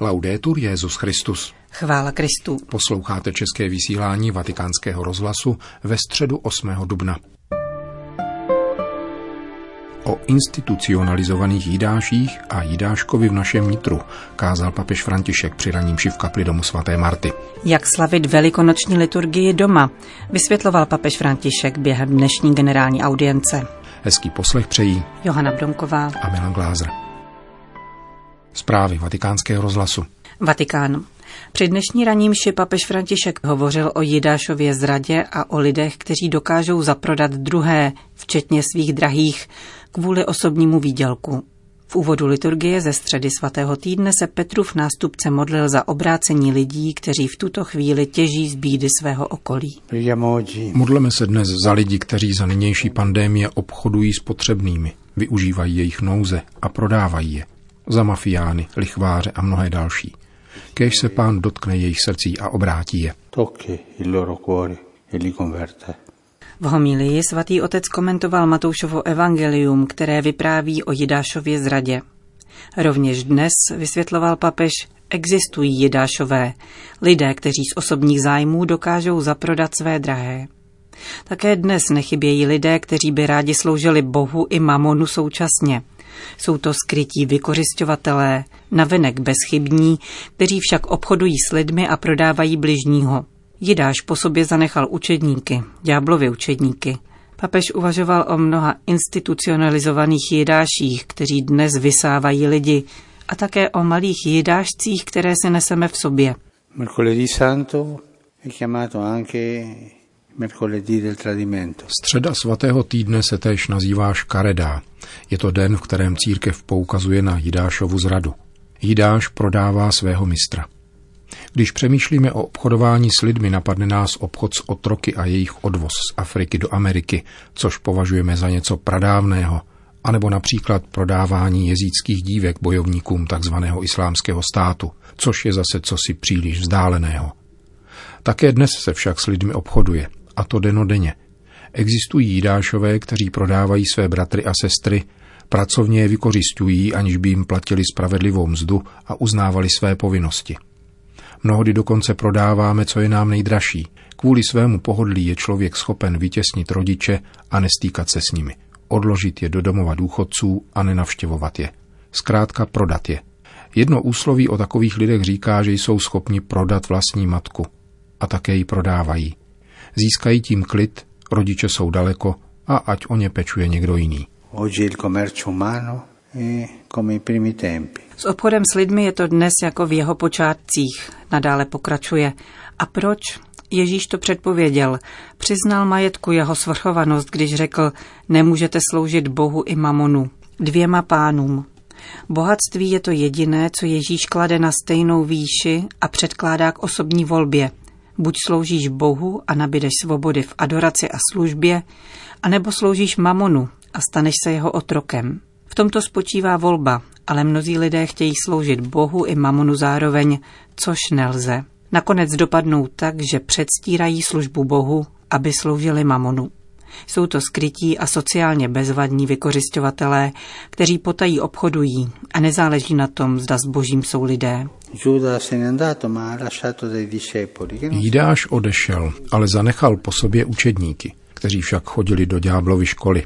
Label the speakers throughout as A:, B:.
A: Laudetur Jezus Christus.
B: Chvála Kristu.
A: Posloucháte české vysílání Vatikánského rozhlasu ve středu 8. dubna. O institucionalizovaných jídáších a jídáškovi v našem nitru kázal papež František při ranímši v kapli domu svaté Marty.
B: Jak slavit velikonoční liturgii doma, vysvětloval papež František během dnešní generální audience.
A: Hezký poslech přejí
B: Johana Bronková
A: a Milan Glázer. Zprávy vatikánského rozhlasu.
B: Vatikán. Při dnešní ranímši papež František hovořil o Jidášově zradě a o lidech, kteří dokážou zaprodat druhé, včetně svých drahých, kvůli osobnímu výdělku. V úvodu liturgie ze středy svatého týdne se Petrův nástupce modlil za obrácení lidí, kteří v tuto chvíli těží z bídy svého okolí.
A: Modleme se dnes za lidi, kteří za nynější pandémie obchodují s potřebnými, využívají jejich nouze a prodávají je. Za mafiány, lichváře a mnohé další. Kéž se pán dotkne jejich srdcí a obrátí je.
B: V homílii svatý otec komentoval Matoušovo evangelium, které vypráví o Jidášově zradě. Rovněž dnes, vysvětloval papež, existují Jidášové, lidé, kteří z osobních zájmů dokážou zaprodat své drahé. Také dnes nechybějí lidé, kteří by rádi sloužili Bohu i mamonu současně. Jsou to skrytí vykořišťovatelé, navenek bezchybní, kteří však obchodují s lidmi a prodávají bližního. Jidáš po sobě zanechal učedníky, ďáblovi učedníky. Papež uvažoval o mnoha institucionalizovaných jidáších, kteří dnes vysávají lidi, a také o malých jidášcích, které si neseme v sobě.
C: Mercoledì Santo è chiamato anche.
A: Středa svatého týdne se též nazývá Škaredá. Je to den, v kterém církev poukazuje na Jidášovu zradu. Jidáš prodává svého mistra. Když přemýšlíme o obchodování s lidmi, napadne nás obchod s otroky a jejich odvoz z Afriky do Ameriky, což považujeme za něco pradávného, anebo například prodávání jezíckých dívek bojovníkům tzv. islámského státu, což je zase cosi příliš vzdáleného. Také dnes se však s lidmi obchoduje, a to denodenně. Existují jídášové, kteří prodávají své bratry a sestry, pracovně je vykořišťují, aniž by jim platili spravedlivou mzdu a uznávali své povinnosti. Mnohdy dokonce prodáváme, co je nám nejdražší. Kvůli svému pohodlí je člověk schopen vytěsnit rodiče a nestýkat se s nimi. Odložit je do domova důchodců a nenavštěvovat je. Zkrátka prodat je. Jedno úsloví o takových lidech říká, že jsou schopni prodat vlastní matku. A také ji prodávají. Získají tím klid, rodiče jsou daleko a ať o ně pečuje někdo jiný.
B: S obchodem s lidmi je to dnes jako v jeho počátcích, nadále pokračuje. A proč? Ježíš to předpověděl. Přiznal majetku jeho svrchovanost, když řekl, nemůžete sloužit Bohu i mamonu, dvěma pánům. Bohatství je to jediné, co Ježíš klade na stejnou výši a předkládá k osobní volbě. Buď sloužíš Bohu a nabídeš svobody v adoraci a službě, anebo sloužíš mamonu a staneš se jeho otrokem. V tomto spočívá volba, ale mnozí lidé chtějí sloužit Bohu i mamonu zároveň, což nelze. Nakonec dopadnou tak, že předstírají službu Bohu, aby sloužili mamonu. Jsou to skrytí a sociálně bezvadní vykořišťovatelé, kteří potají obchodují a nezáleží na tom, zda s božím jsou lidé.
A: Jídáš odešel, ale zanechal po sobě učedníky, kteří však chodili do ďáblovy školy.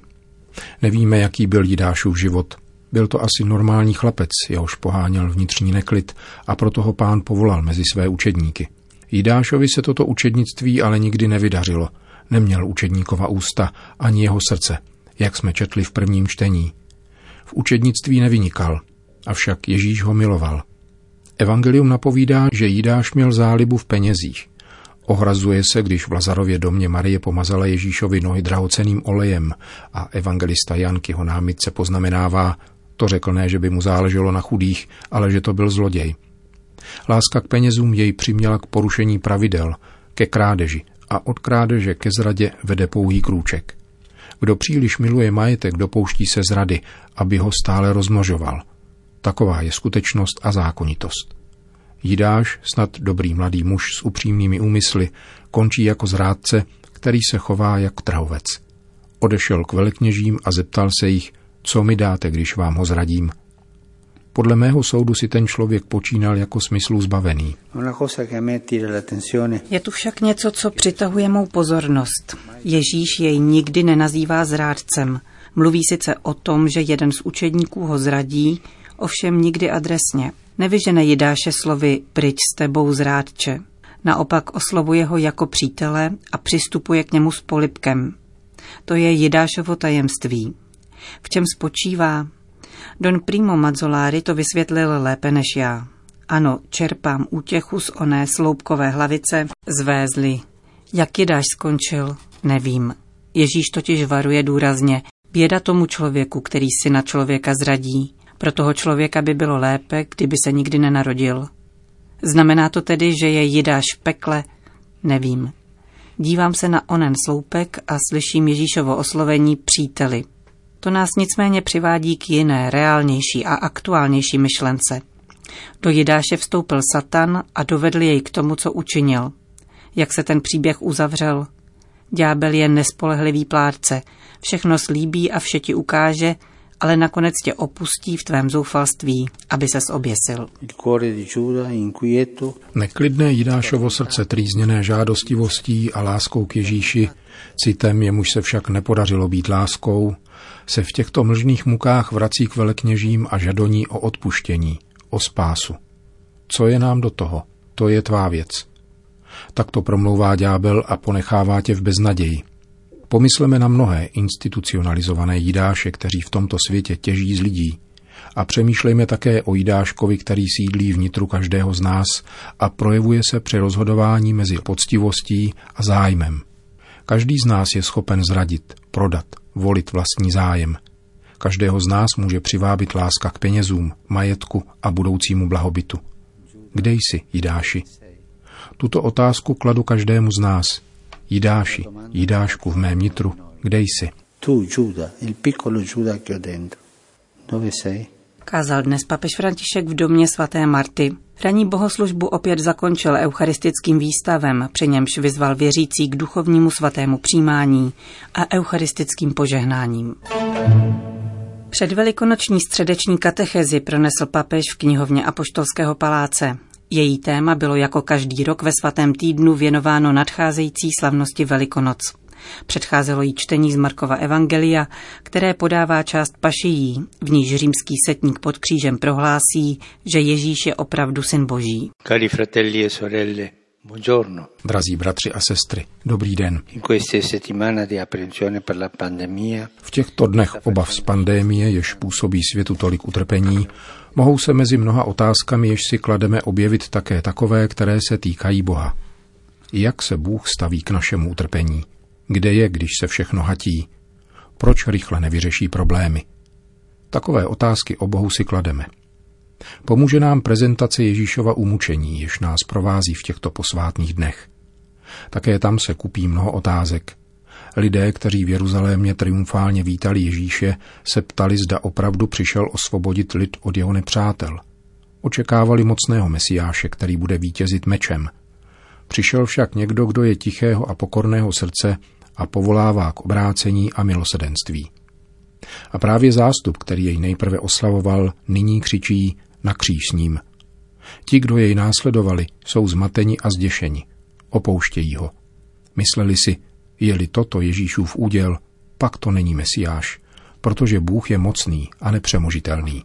A: Nevíme, jaký byl Jidášův život. Byl to asi normální chlapec, jehož poháněl vnitřní neklid a proto ho pán povolal mezi své učedníky. Jidášovi se toto učednictví ale nikdy nevydařilo. Neměl učedníkova ústa ani jeho srdce, jak jsme četli v prvním čtení. V učednictví nevynikal, avšak Ježíš ho miloval. Evangelium napovídá, že Jidáš měl zálibu v penězích. Ohrazuje se, když v Lazarově domě Marie pomazala Ježíšovi nohy drahoceným olejem a evangelista Jan k jeho námitce poznamenává, to řekl ne, že by mu záleželo na chudých, ale že to byl zloděj. Láska k penězům jej přiměla k porušení pravidel, ke krádeži a od krádeže ke zradě vede pouhý krůček. Kdo příliš miluje majetek, dopouští se zrady, aby ho stále rozmnožoval. Taková je skutečnost a zákonitost. Jidáš, snad dobrý mladý muž s upřímnými úmysly, končí jako zrádce, který se chová jak trhovec. Odešel k velekněžím a zeptal se jich, co mi dáte, když vám ho zradím. Podle mého soudu si ten člověk počínal jako smyslu zbavený.
B: Je tu však něco, co přitahuje mou pozornost. Ježíš jej nikdy nenazývá zrádcem. Mluví sice o tom, že jeden z učedníků ho zradí, ovšem nikdy adresně. Nevyžene Jidáše slovy pryč s tebou zrádče. Naopak oslovuje ho jako přítele a přistupuje k němu s polipkem. To je Jidášovo tajemství. V čem spočívá? Don Primo Mazzolari to vysvětlil lépe než já. Ano, čerpám útěchu z oné sloupkové hlavice zvézli. Jak Jidáš skončil, nevím. Ježíš totiž varuje důrazně. Běda tomu člověku, který si na člověka zradí. Pro toho člověka by bylo lépe, kdyby se nikdy nenarodil. Znamená to tedy, že je Jidáš v pekle? Nevím. Dívám se na onen sloupek a slyším Ježíšovo oslovení příteli. To nás nicméně přivádí k jiné, reálnější a aktuálnější myšlence. Do Jidáše vstoupil Satan a dovedl jej k tomu, co učinil. Jak se ten příběh uzavřel? Ďábel je nespolehlivý plátce, všechno slíbí a vše ti ukáže, ale nakonec tě opustí v tvém zoufalství, aby ses oběsil.
A: Neklidné Jidášovo srdce trýzněné žádostivostí a láskou k Ježíši, citem jemuž se však nepodařilo být láskou, se v těchto mlžných mukách vrací k velekněžím a žadoní o odpuštění, o spásu. Co je nám do toho? To je tvá věc. Tak to promlouvá ďábel a ponechává tě v beznaději. Pomysleme na mnohé institucionalizované jídáše, kteří v tomto světě těží z lidí. A přemýšlejme také o jídáškovi, který sídlí vnitru každého z nás a projevuje se při rozhodování mezi poctivostí a zájmem. Každý z nás je schopen zradit, prodat, volit vlastní zájem. Každého z nás může přivábit láska k penězům, majetku a budoucímu blahobytu. Kde jsi, Jidáši? Tuto otázku kladu každému z nás – Jidáši, Jidášku v mém nitru, kde jsi? Tu, Juda, il piccolo Juda che ho dentro.
B: Dove sei? Kázal dnes papež František v domě svaté Marty. Ranní bohoslužbu opět zakončil eucharistickým výstavem, při němž vyzval věřící k duchovnímu svatému přijímání a eucharistickým požehnáním. Před velikonoční středeční katechezi pronesl papež v knihovně Apoštolského paláce. Její téma bylo jako každý rok ve svatém týdnu věnováno nadcházející slavnosti Velikonoc. Předcházelo jí čtení z Markova Evangelia, které podává část pašijí, v níž římský setník pod křížem prohlásí, že Ježíš je opravdu syn Boží.
A: Cari fratelli e sorelle, Buongiorno. Drazí bratři a sestry, dobrý den. V těchto dnech obav z pandémie, jež působí světu tolik utrpení, mohou se mezi mnoha otázkami, jež si klademe, objevit také takové, které se týkají Boha. Jak se Bůh staví k našemu utrpení? Kde je, když se všechno hatí? Proč rychle nevyřeší problémy? Takové otázky o Bohu si klademe. Pomůže nám prezentace Ježíšova umučení, jež nás provází v těchto posvátných dnech. Také tam se kupí mnoho otázek. Lidé, kteří v Jeruzalémě triumfálně vítali Ježíše, se ptali, zda opravdu přišel osvobodit lid od jeho nepřátel. Očekávali mocného mesiáše, který bude vítězit mečem. Přišel však někdo, kdo je tichého a pokorného srdce a povolává k obrácení a milosedenství. A právě zástup, který jej nejprve oslavoval, nyní křičí na kříž s ním. Ti, kdo jej následovali, jsou zmateni a zděšeni. Opouštějí ho. Mysleli si, je-li toto Ježíšův úděl, pak to není Mesiáš, protože Bůh je mocný a nepřemožitelný.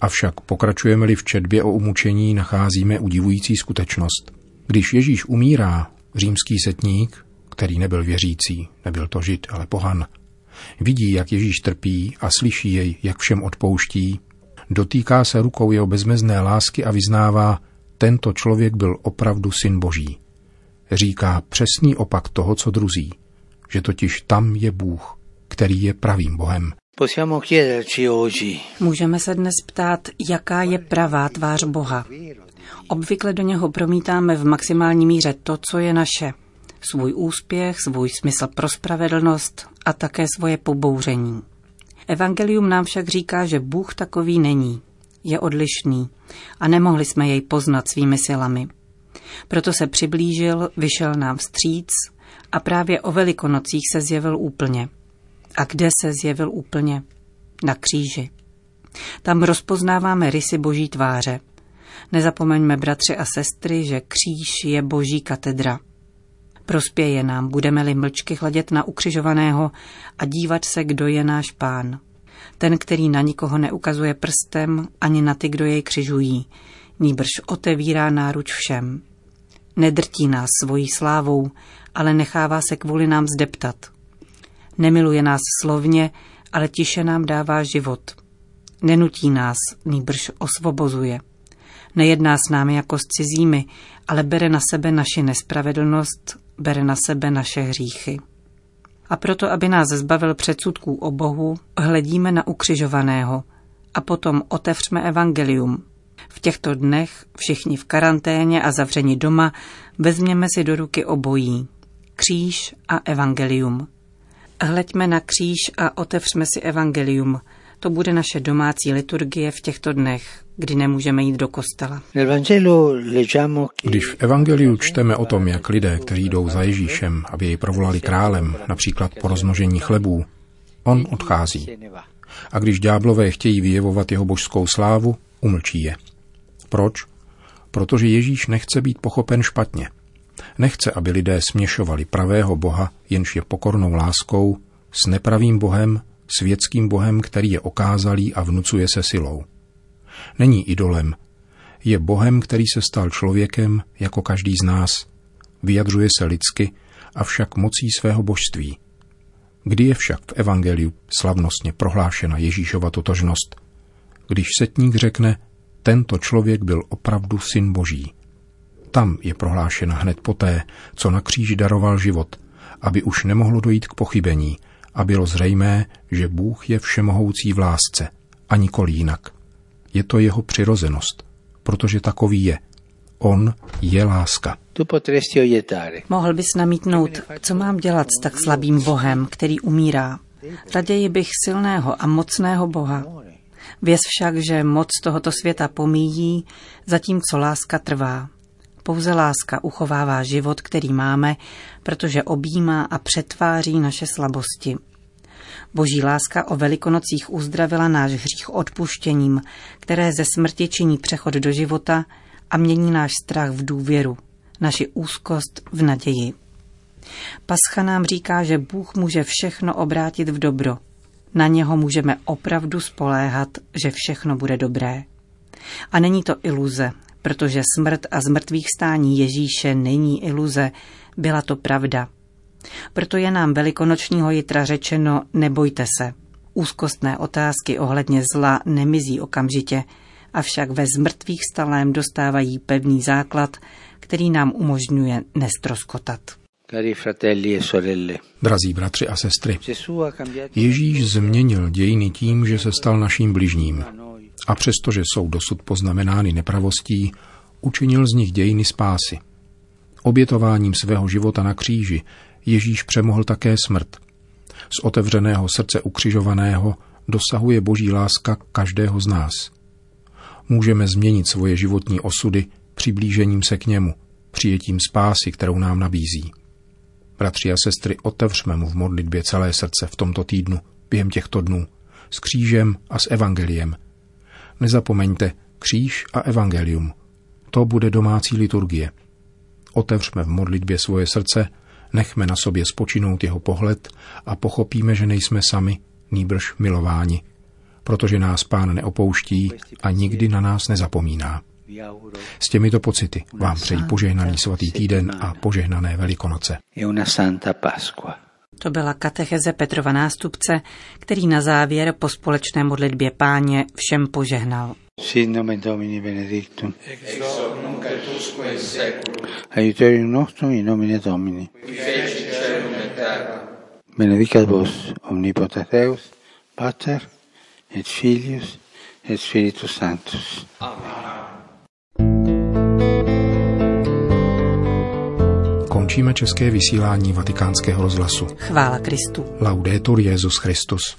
A: Avšak pokračujeme-li v četbě o umučení, nacházíme udivující skutečnost. Když Ježíš umírá, římský setník, který nebyl věřící, nebyl to žid, ale pohan, vidí, jak Ježíš trpí a slyší jej, jak všem odpouští, dotýká se rukou jeho bezmezné lásky a vyznává, tento člověk byl opravdu syn boží. Říká přesný opak toho, co druzí, že totiž tam je Bůh, který je pravým Bohem.
B: Můžeme se dnes ptát, jaká je pravá tvář Boha. Obvykle do něho promítáme v maximální míře to, co je naše. Svůj úspěch, svůj smysl pro spravedlnost a také svoje pobouření. Evangelium nám však říká, že Bůh takový není. Je odlišný a nemohli jsme jej poznat svými silami. Proto se přiblížil, vyšel nám vstříc a právě o velikonocích se zjevil úplně. A kde se zjevil úplně? Na kříži. Tam rozpoznáváme rysy boží tváře. Nezapomeňme, bratři a sestry, že kříž je boží katedra. Prospěje nám, budeme-li mlčky hledět na ukřižovaného a dívat se, kdo je náš pán. Ten, který na nikoho neukazuje prstem, ani na ty, kdo jej křižují, nýbrž otevírá náruč všem. Nedrtí nás svojí slávou, ale nechává se kvůli nám zdeptat. Nemiluje nás slovně, ale tiše nám dává život. Nenutí nás, nýbrž osvobozuje. Nejedná s námi jako s cizími, ale bere na sebe naši nespravedlnost, bere na sebe naše hříchy. A proto, aby nás zbavil předsudků o Bohu, hledíme na ukřižovaného a potom otevřme evangelium. V těchto dnech, všichni v karanténě a zavřeni doma, vezměme si do ruky obojí. Kříž a evangelium. Hleďme na kříž a otevřme si evangelium. To bude naše domácí liturgie v těchto dnech, kdy nemůžeme jít do kostela.
A: Když v Evangeliu čteme o tom, jak lidé, kteří jdou za Ježíšem, aby jej provolali králem, například po rozmnožení chlebů, on odchází. A když ďáblové chtějí vyjevovat jeho božskou slávu, umlčí je. Proč? Protože Ježíš nechce být pochopen špatně. Nechce, aby lidé směšovali pravého Boha, jenž je pokornou láskou, s nepravým Bohem, světským Bohem, který je okázalý a vnucuje se silou. Není idolem, je Bohem, který se stal člověkem jako každý z nás, vyjadřuje se lidsky, avšak mocí svého božství. Kdy je však v Evangeliu slavnostně prohlášena Ježíšova totožnost? Když setník řekne, tento člověk byl opravdu syn boží. Tam je prohlášena hned poté, co na kříži daroval život, aby už nemohlo dojít k pochybení a bylo zřejmé, že Bůh je všemohoucí v lásce a nikoli jinak. Je to jeho přirozenost, protože takový je. On je láska.
B: Mohl bys namítnout, co mám dělat s tak slabým Bohem, který umírá. Raději bych silného a mocného Boha. Věz však, že moc tohoto světa pomíjí, zatímco láska trvá. Pouze láska uchovává život, který máme, protože objímá a přetváří naše slabosti. Boží láska o velikonocích uzdravila náš hřích odpuštěním, které ze smrti činí přechod do života a mění náš strach v důvěru, naši úzkost v naději. Pascha nám říká, že Bůh může všechno obrátit v dobro. Na něho můžeme opravdu spoléhat, že všechno bude dobré. A není to iluze, protože smrt a zmrtvých stání Ježíše není iluze, byla to pravda. Proto je nám velikonočního jitra řečeno nebojte se. Úzkostné otázky ohledně zla nemizí okamžitě, avšak ve zmrtvých stalém dostávají pevný základ, který nám umožňuje nestroskotat.
A: E Drazí bratři a sestry, Ježíš změnil dějiny tím, že se stal naším bližním. A přestože jsou dosud poznamenány nepravostí, učinil z nich dějiny spásy. Obětováním svého života na kříži Ježíš přemohl také smrt. Z otevřeného srdce ukřižovaného dosahuje boží láska každého z nás. Můžeme změnit svoje životní osudy přiblížením se k němu, přijetím spásy, kterou nám nabízí. Bratři a sestry, otevřme mu v modlitbě celé srdce v tomto týdnu, během těchto dnů, s křížem a s evangeliem. Nezapomeňte, kříž a evangelium. To bude domácí liturgie. Otevřme v modlitbě svoje srdce, nechme na sobě spočinout jeho pohled a pochopíme, že nejsme sami, nýbrž milováni, protože nás pán neopouští a nikdy na nás nezapomíná. S těmito pocity vám přeji požehnaný svatý týden a požehnané Velikonoce.
B: To byla katecheze Petrova nástupce, který na závěr po společné modlitbě páně všem požehnal. Sit nomen Domini benedictum. Ex hoc nunc et usque in seculum. Aiuterium nostrum in nomine Domini. Qui feci celum et terra. Benedicat vos omnipotens Deus, Pater et Filius et Spiritus Sanctus. Amen. Končíme české vysílání vatikánského rozhlasu. Chvála Kristu. Laudetur Jezus Christus.